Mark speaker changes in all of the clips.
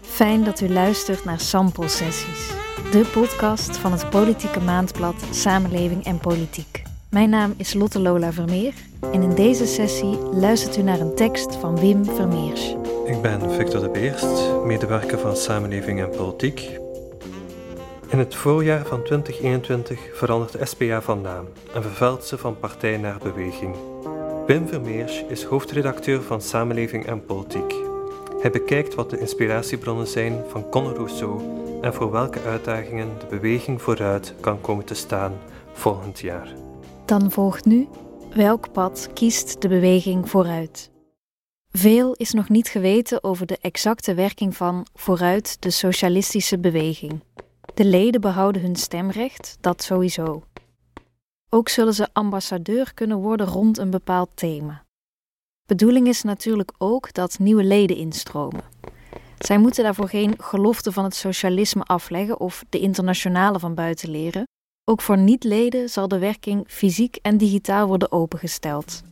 Speaker 1: Fijn dat u luistert naar Sample Sessies, de podcast van het politieke maandblad Samenleving en Politiek. Mijn naam is Lotte Lola Vermeer en in deze sessie luistert u naar een tekst van Wim Vermeers.
Speaker 2: Ik ben Victor de Beerst, medewerker van Samenleving en Politiek. In het voorjaar van 2021 verandert de SPA van naam en vervuilt ze van partij naar beweging. Wim Vermeers is hoofdredacteur van Samenleving en Politiek. Hij bekijkt wat de inspiratiebronnen zijn van Conor Rousseau en voor welke uitdagingen de beweging vooruit kan komen te staan volgend jaar.
Speaker 1: Dan volgt nu welk pad kiest de beweging vooruit? Veel is nog niet geweten over de exacte werking van vooruit de socialistische beweging. De leden behouden hun stemrecht, dat sowieso. Ook zullen ze ambassadeur kunnen worden rond een bepaald thema. Bedoeling is natuurlijk ook dat nieuwe leden instromen. Zij moeten daarvoor geen gelofte van het socialisme afleggen of de internationale van buiten leren. Ook voor niet-leden zal de werking fysiek en digitaal worden opengesteld.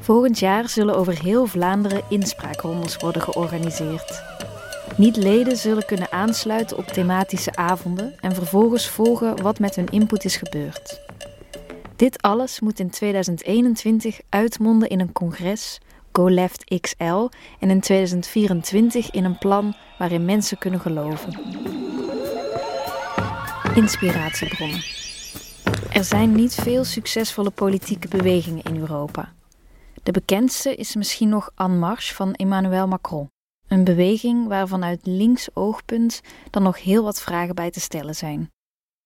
Speaker 1: Volgend jaar zullen over heel Vlaanderen inspraakrondes worden georganiseerd. Niet-leden zullen kunnen aansluiten op thematische avonden en vervolgens volgen wat met hun input is gebeurd. Dit alles moet in 2021 uitmonden in een congres, Go Left XL, en in 2024 in een plan waarin mensen kunnen geloven. Inspiratiebronnen. Er zijn niet veel succesvolle politieke bewegingen in Europa. De bekendste is misschien nog En Marche van Emmanuel Macron. Een beweging waar vanuit links oogpunt dan nog heel wat vragen bij te stellen zijn.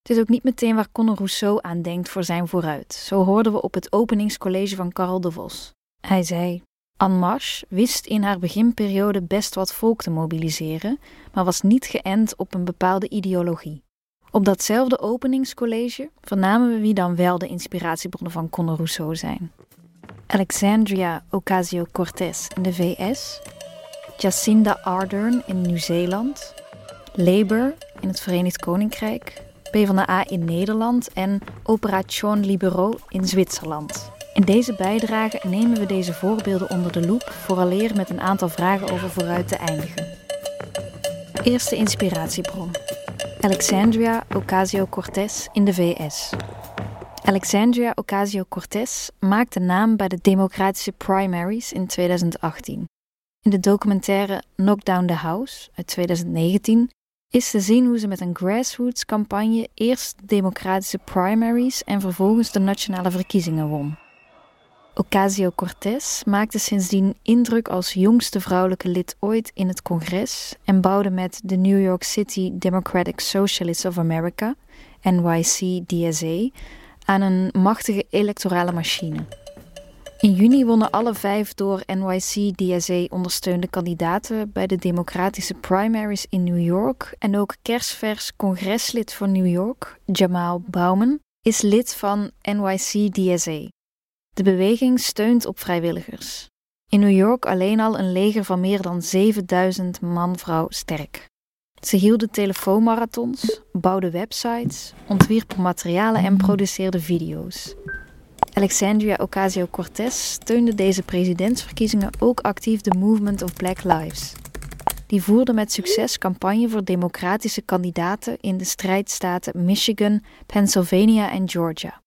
Speaker 1: Het is ook niet meteen waar Conor Rousseau aan denkt voor zijn vooruit. Zo hoorden we op het openingscollege van Karel de Vos. Hij zei: En Marche wist in haar beginperiode best wat volk te mobiliseren, maar was niet geënt op een bepaalde ideologie. Op datzelfde openingscollege vernamen we wie dan wel de inspiratiebronnen van Conor Rousseau zijn. Alexandria Ocasio-Cortez in de VS, Jacinda Ardern in Nieuw-Zeeland, Labour in het Verenigd Koninkrijk, PvdA in Nederland en Operation Libero in Zwitserland. In deze bijdrage nemen we deze voorbeelden onder de loep, vooraleer met een aantal vragen over vooruit te eindigen. Eerste inspiratiebron. Alexandria Ocasio-Cortez in de VS. Alexandria Ocasio-Cortez maakte naam bij de democratische primaries in 2018. In de documentaire Knockdown the House uit 2019 is te zien hoe ze met een grassroots campagne eerst de democratische primaries en vervolgens de nationale verkiezingen won. Ocasio-Cortez maakte sindsdien indruk als jongste vrouwelijke lid ooit in het congres en bouwde met de New York City Democratic Socialists of America, NYC-DSA, aan een machtige electorale machine. In juni wonnen alle vijf door NYC-DSA ondersteunde kandidaten bij de democratische primaries in New York en ook kerstvers congreslid voor New York, Jamal Bowman, is lid van NYC-DSA. De beweging steunt op vrijwilligers. In New York alleen al een leger van meer dan 7000 man-vrouw sterk. Ze hielden telefoonmarathons, bouwden websites, ontwierpen materialen en produceerden video's. Alexandria Ocasio-Cortez steunde deze presidentsverkiezingen ook actief de Movement of Black Lives. Die voerde met succes campagne voor democratische kandidaten in de strijdstaten Michigan, Pennsylvania en Georgia.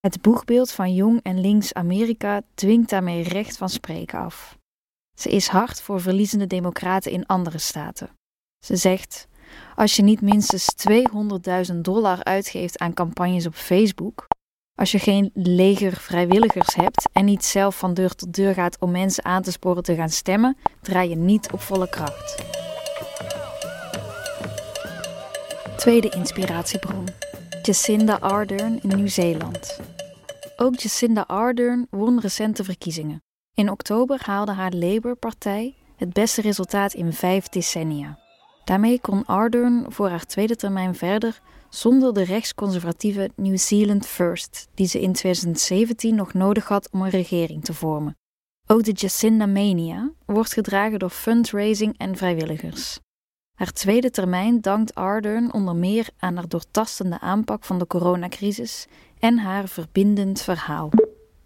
Speaker 1: Het boegbeeld van jong en links Amerika dwingt daarmee recht van spreken af. Ze is hard voor verliezende democraten in andere staten. Ze zegt: Als je niet minstens 200.000 dollar uitgeeft aan campagnes op Facebook, als je geen leger vrijwilligers hebt en niet zelf van deur tot deur gaat om mensen aan te sporen te gaan stemmen, draai je niet op volle kracht. Tweede inspiratiebron. Jacinda Ardern in Nieuw-Zeeland. Ook Jacinda Ardern won recente verkiezingen. In oktober haalde haar Labour-partij het beste resultaat in vijf decennia. Daarmee kon Ardern voor haar tweede termijn verder zonder de rechtsconservatieve New Zealand First, die ze in 2017 nog nodig had om een regering te vormen. Ook de Jacinda Mania wordt gedragen door fundraising en vrijwilligers. Haar tweede termijn dankt Ardern onder meer aan haar doortastende aanpak van de coronacrisis en haar verbindend verhaal.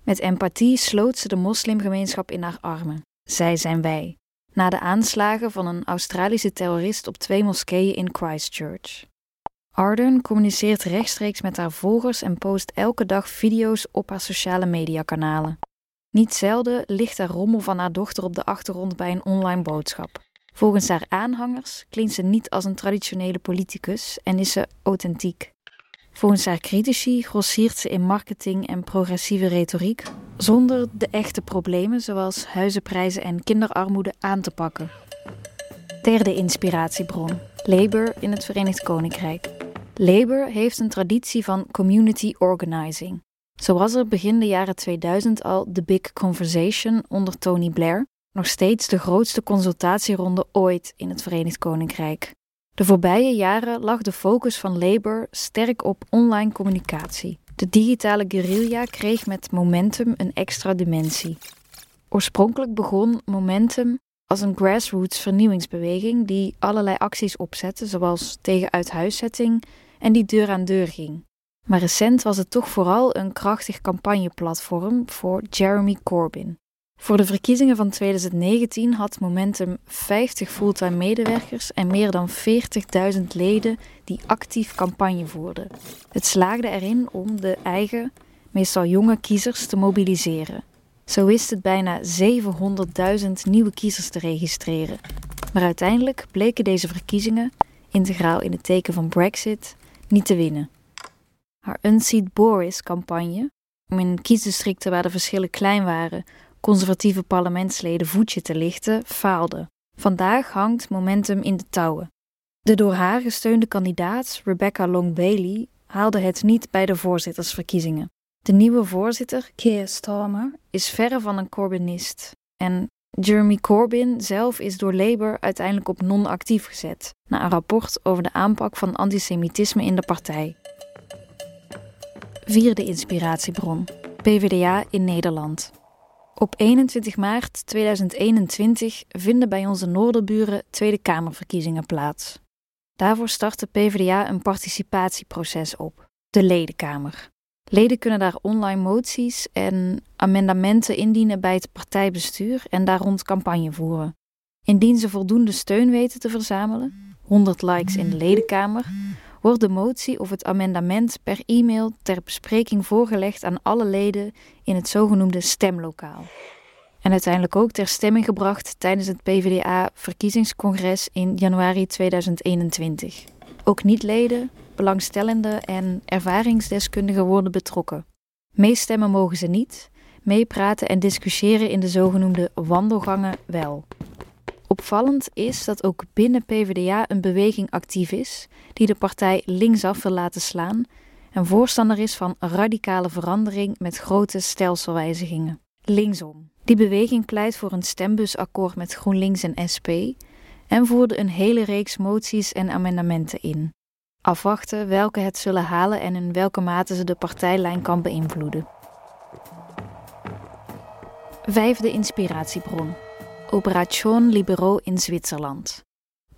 Speaker 1: Met empathie sloot ze de moslimgemeenschap in haar armen. Zij zijn wij. na de aanslagen van een Australische terrorist op twee moskeeën in Christchurch. Ardern communiceert rechtstreeks met haar volgers en post elke dag video's op haar sociale mediakanalen. Niet zelden ligt er rommel van haar dochter op de achtergrond bij een online boodschap. Volgens haar aanhangers klinkt ze niet als een traditionele politicus en is ze authentiek. Volgens haar critici grossiert ze in marketing en progressieve retoriek, zonder de echte problemen zoals huizenprijzen en kinderarmoede aan te pakken. Derde inspiratiebron: Labour in het Verenigd Koninkrijk. Labour heeft een traditie van community organizing. Zo was er begin de jaren 2000 al de Big Conversation onder Tony Blair, nog steeds de grootste consultatieronde ooit in het Verenigd Koninkrijk. De voorbije jaren lag de focus van Labour sterk op online communicatie. De digitale guerrilla kreeg met Momentum een extra dimensie. Oorspronkelijk begon Momentum als een grassroots vernieuwingsbeweging die allerlei acties opzette, zoals tegen uithuiszetting en die deur aan deur ging. Maar recent was het toch vooral een krachtig campagneplatform voor Jeremy Corbyn. Voor de verkiezingen van 2019 had Momentum 50 fulltime medewerkers en meer dan 40.000 leden die actief campagne voerden. Het slaagde erin om de eigen, meestal jonge kiezers te mobiliseren. Zo wist het bijna 700.000 nieuwe kiezers te registreren. Maar uiteindelijk bleken deze verkiezingen, integraal in het teken van Brexit, niet te winnen. Haar Unseat Boris-campagne, om in kiesdistricten waar de verschillen klein waren conservatieve parlementsleden voetje te lichten, faalde. Vandaag hangt momentum in de touwen. De door haar gesteunde kandidaat, Rebecca Long Bailey, haalde het niet bij de voorzittersverkiezingen. De nieuwe voorzitter, Keir Starmer, is verre van een Corbynist. En Jeremy Corbyn zelf is door Labour uiteindelijk op non-actief gezet, na een rapport over de aanpak van antisemitisme in de partij. Vierde inspiratiebron: PvdA in Nederland. Op 21 maart 2021 vinden bij onze Noorderburen Tweede Kamerverkiezingen plaats. Daarvoor start de PvdA een participatieproces op, de Ledenkamer. Leden kunnen daar online moties en amendementen indienen bij het partijbestuur en daar rond campagne voeren. Indien ze voldoende steun weten te verzamelen, 100 likes in de Ledenkamer, wordt de motie of het amendement per e-mail ter bespreking voorgelegd aan alle leden in het zogenoemde stemlokaal. En uiteindelijk ook ter stemming gebracht tijdens het PvdA-verkiezingscongres in januari 2021. Ook niet-leden, belangstellenden en ervaringsdeskundigen worden betrokken. Meestemmen mogen ze niet, meepraten en discussiëren in de zogenoemde wandelgangen wel. Opvallend is dat ook binnen PvdA een beweging actief is die de partij linksaf wil laten slaan en voorstander is van radicale verandering met grote stelselwijzigingen. Linksom. Die beweging pleit voor een stembusakkoord met GroenLinks en SP en voerde een hele reeks moties en amendementen in. Afwachten welke het zullen halen en in welke mate ze de partijlijn kan beïnvloeden. Vijfde inspiratiebron. Operation Libero in Zwitserland.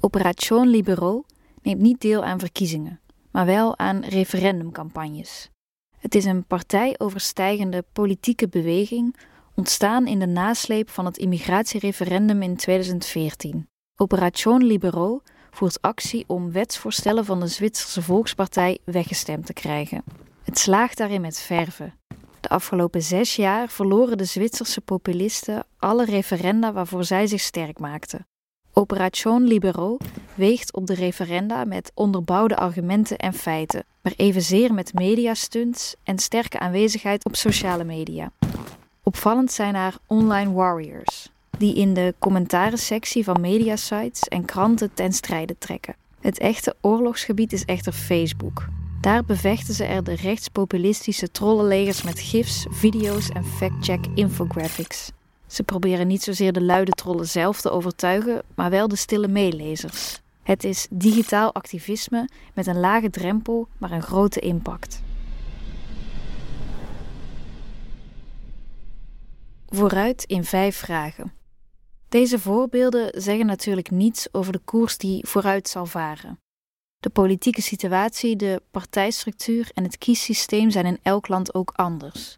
Speaker 1: Operation Libero neemt niet deel aan verkiezingen, maar wel aan referendumcampagnes. Het is een partijoverstijgende politieke beweging ontstaan in de nasleep van het immigratiereferendum in 2014. Operation Libero voert actie om wetsvoorstellen van de Zwitserse Volkspartij weggestemd te krijgen. Het slaagt daarin met verven. De afgelopen zes jaar verloren de Zwitserse populisten alle referenda waarvoor zij zich sterk maakten. Operation Libero weegt op de referenda met onderbouwde argumenten en feiten, maar evenzeer met mediastunts en sterke aanwezigheid op sociale media. Opvallend zijn haar online warriors, die in de commentaringsectie van mediasites en kranten ten strijde trekken. Het echte oorlogsgebied is echter Facebook. Daar bevechten ze er de rechtspopulistische trollenlegers met gifs, video's en fact-check infographics. Ze proberen niet zozeer de luide trollen zelf te overtuigen, maar wel de stille meelezers. Het is digitaal activisme met een lage drempel, maar een grote impact. Vooruit in vijf vragen. Deze voorbeelden zeggen natuurlijk niets over de koers die vooruit zal varen. De politieke situatie, de partijstructuur en het kiessysteem zijn in elk land ook anders.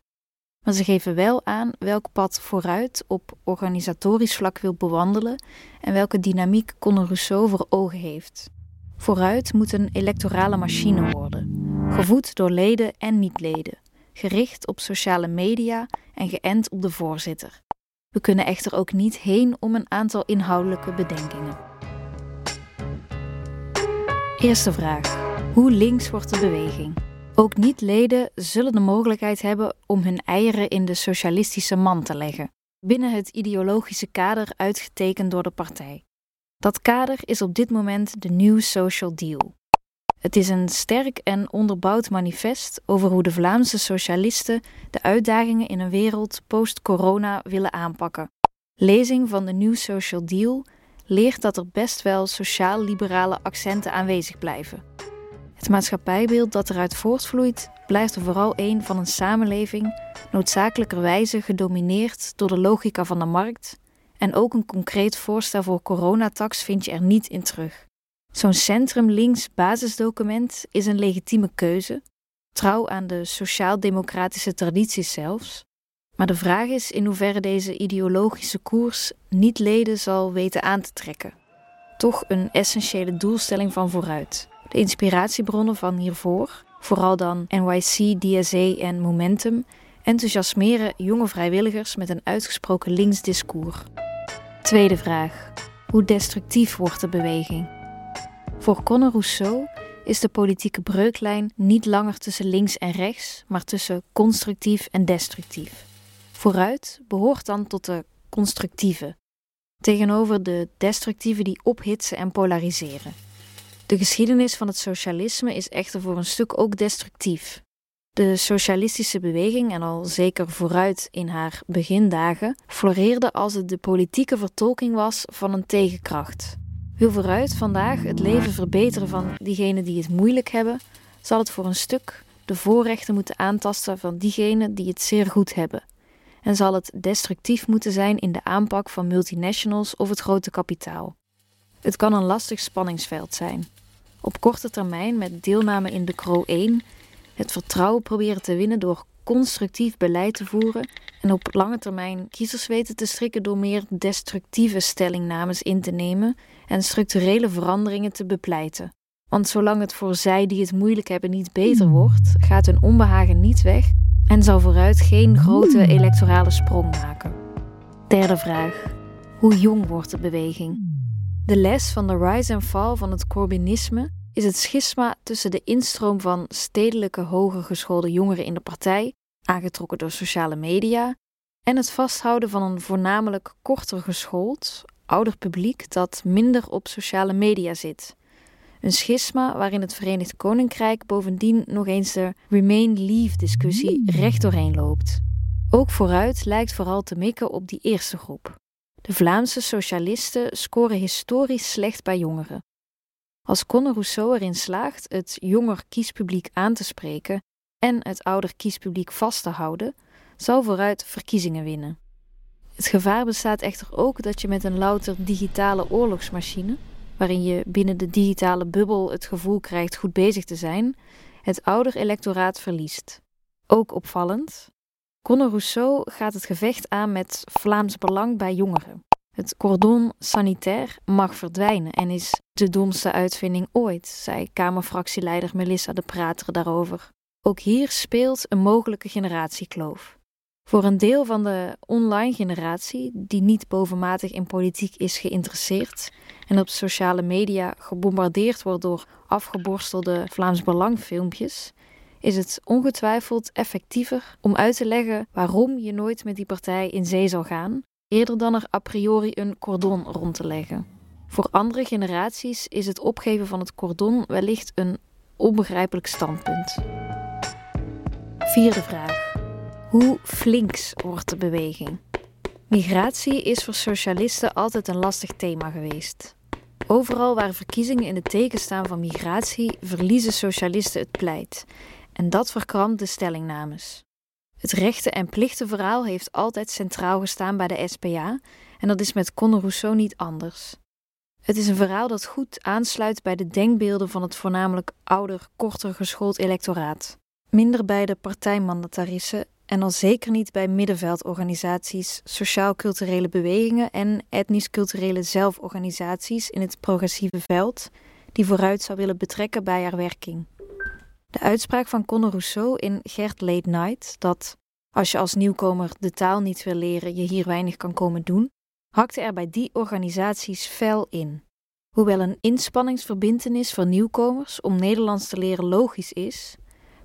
Speaker 1: Maar ze geven wel aan welk pad vooruit op organisatorisch vlak wil bewandelen en welke dynamiek Conor Rousseau voor ogen heeft. Vooruit moet een electorale machine worden, gevoed door leden en niet-leden, gericht op sociale media en geënt op de voorzitter. We kunnen echter ook niet heen om een aantal inhoudelijke bedenkingen. Eerste vraag. Hoe links wordt de beweging? Ook niet-leden zullen de mogelijkheid hebben om hun eieren in de socialistische man te leggen, binnen het ideologische kader uitgetekend door de partij. Dat kader is op dit moment de New Social Deal. Het is een sterk en onderbouwd manifest over hoe de Vlaamse socialisten de uitdagingen in een wereld post-corona willen aanpakken. Lezing van de New Social Deal leert dat er best wel sociaal-liberale accenten aanwezig blijven. Het maatschappijbeeld dat eruit voortvloeit, blijft er vooral een van een samenleving noodzakelijkerwijze gedomineerd door de logica van de markt en ook een concreet voorstel voor coronatax vind je er niet in terug. Zo'n centrum-links basisdocument is een legitieme keuze, trouw aan de sociaal-democratische tradities zelfs. Maar de vraag is in hoeverre deze ideologische koers niet leden zal weten aan te trekken. Toch een essentiële doelstelling van vooruit. De inspiratiebronnen van hiervoor, vooral dan NYC, DSA en Momentum, enthousiasmeren jonge vrijwilligers met een uitgesproken links discours. Tweede vraag. Hoe destructief wordt de beweging? Voor Conor Rousseau is de politieke breuklijn niet langer tussen links en rechts, maar tussen constructief en destructief. Vooruit behoort dan tot de constructieve, tegenover de destructieve die ophitsen en polariseren. De geschiedenis van het socialisme is echter voor een stuk ook destructief. De socialistische beweging, en al zeker vooruit in haar begindagen, floreerde als het de politieke vertolking was van een tegenkracht. Wil vooruit vandaag het leven verbeteren van diegenen die het moeilijk hebben, zal het voor een stuk de voorrechten moeten aantasten van diegenen die het zeer goed hebben. En zal het destructief moeten zijn in de aanpak van multinationals of het grote kapitaal. Het kan een lastig spanningsveld zijn. Op korte termijn met deelname in de CRO 1 het vertrouwen proberen te winnen door constructief beleid te voeren en op lange termijn kiezers weten te strikken door meer destructieve stellingnames in te nemen en structurele veranderingen te bepleiten. Want zolang het voor zij die het moeilijk hebben niet beter wordt, gaat hun onbehagen niet weg en zal vooruit geen grote electorale sprong maken. Derde vraag. Hoe jong wordt de beweging? De les van de rise and fall van het Corbynisme is het schisma tussen de instroom van stedelijke hoger geschoolde jongeren in de partij, aangetrokken door sociale media, en het vasthouden van een voornamelijk korter geschoold, ouder publiek dat minder op sociale media zit. Een schisma waarin het Verenigd Koninkrijk bovendien nog eens de Remain-Leave-discussie recht doorheen loopt. Ook vooruit lijkt vooral te mikken op die eerste groep. De Vlaamse socialisten scoren historisch slecht bij jongeren. Als Conor Rousseau erin slaagt het jonger kiespubliek aan te spreken en het ouder kiespubliek vast te houden, zal vooruit verkiezingen winnen. Het gevaar bestaat echter ook dat je met een louter digitale oorlogsmachine, waarin je binnen de digitale bubbel het gevoel krijgt goed bezig te zijn, het ouder electoraat verliest. Ook opvallend, Conor Rousseau gaat het gevecht aan met Vlaams belang bij jongeren. Het cordon sanitair mag verdwijnen en is de domste uitvinding ooit, zei Kamerfractieleider Melissa de Prater daarover. Ook hier speelt een mogelijke generatiekloof. Voor een deel van de online generatie, die niet bovenmatig in politiek is geïnteresseerd en op sociale media gebombardeerd wordt door afgeborstelde Vlaams Belangfilmpjes, is het ongetwijfeld effectiever om uit te leggen waarom je nooit met die partij in zee zal gaan eerder dan er a priori een cordon rond te leggen. Voor andere generaties is het opgeven van het cordon wellicht een onbegrijpelijk standpunt. Vierde vraag. Hoe flinks wordt de beweging? Migratie is voor socialisten altijd een lastig thema geweest. Overal waar verkiezingen in het teken staan van migratie, verliezen socialisten het pleit. En dat verkrampt de stellingnames. Het rechten- en plichtenverhaal heeft altijd centraal gestaan bij de SPA en dat is met Conor Rousseau niet anders. Het is een verhaal dat goed aansluit bij de denkbeelden van het voornamelijk ouder, korter geschoold electoraat. Minder bij de partijmandatarissen en al zeker niet bij middenveldorganisaties, sociaal-culturele bewegingen en etnisch-culturele zelforganisaties in het progressieve veld, die vooruit zou willen betrekken bij haar werking. De uitspraak van Conor Rousseau in Gert Late Night, dat als je als nieuwkomer de taal niet wil leren, je hier weinig kan komen doen, hakte er bij die organisaties fel in. Hoewel een inspanningsverbintenis voor nieuwkomers om Nederlands te leren logisch is,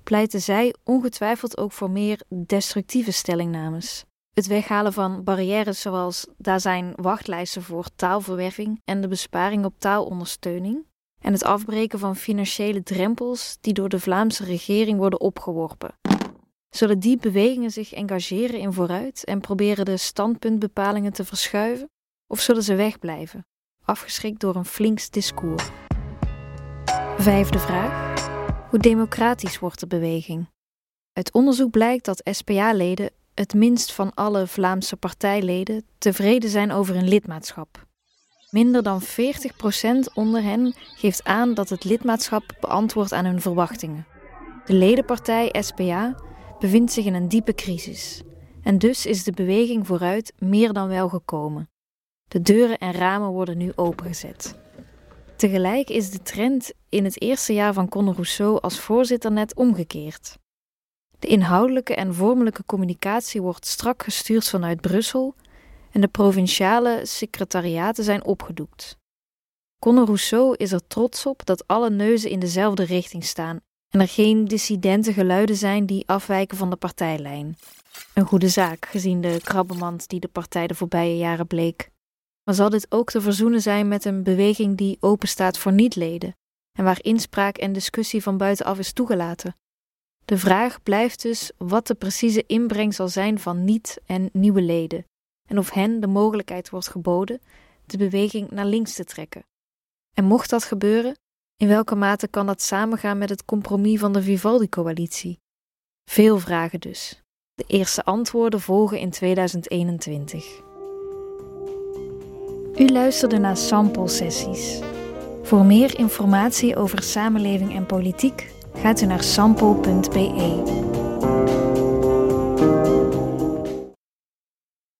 Speaker 1: pleiten zij ongetwijfeld ook voor meer destructieve stellingnames. Het weghalen van barrières zoals daar zijn wachtlijsten voor taalverwerving en de besparing op taalondersteuning, en het afbreken van financiële drempels die door de Vlaamse regering worden opgeworpen. Zullen die bewegingen zich engageren in vooruit en proberen de standpuntbepalingen te verschuiven? Of zullen ze wegblijven, afgeschrikt door een flinks discours? Vijfde vraag. Hoe democratisch wordt de beweging? Uit onderzoek blijkt dat SPA-leden het minst van alle Vlaamse partijleden tevreden zijn over hun lidmaatschap. Minder dan 40% onder hen geeft aan dat het lidmaatschap beantwoordt aan hun verwachtingen. De ledenpartij SPA bevindt zich in een diepe crisis. En dus is de beweging vooruit meer dan wel gekomen. De deuren en ramen worden nu opengezet. Tegelijk is de trend in het eerste jaar van Conor Rousseau als voorzitter net omgekeerd. De inhoudelijke en vormelijke communicatie wordt strak gestuurd vanuit Brussel en de provinciale secretariaten zijn opgedoekt. Conor Rousseau is er trots op dat alle neuzen in dezelfde richting staan en er geen dissidente geluiden zijn die afwijken van de partijlijn. Een goede zaak, gezien de krabbenmand die de partij de voorbije jaren bleek. Maar zal dit ook te verzoenen zijn met een beweging die openstaat voor niet-leden en waar inspraak en discussie van buitenaf is toegelaten? De vraag blijft dus wat de precieze inbreng zal zijn van niet- en nieuwe leden en of hen de mogelijkheid wordt geboden de beweging naar links te trekken. En mocht dat gebeuren, in welke mate kan dat samengaan met het compromis van de Vivaldi-coalitie? Veel vragen dus. De eerste antwoorden volgen in 2021. U luisterde naar Sample Sessies. Voor meer informatie over samenleving en politiek gaat u naar sample.be.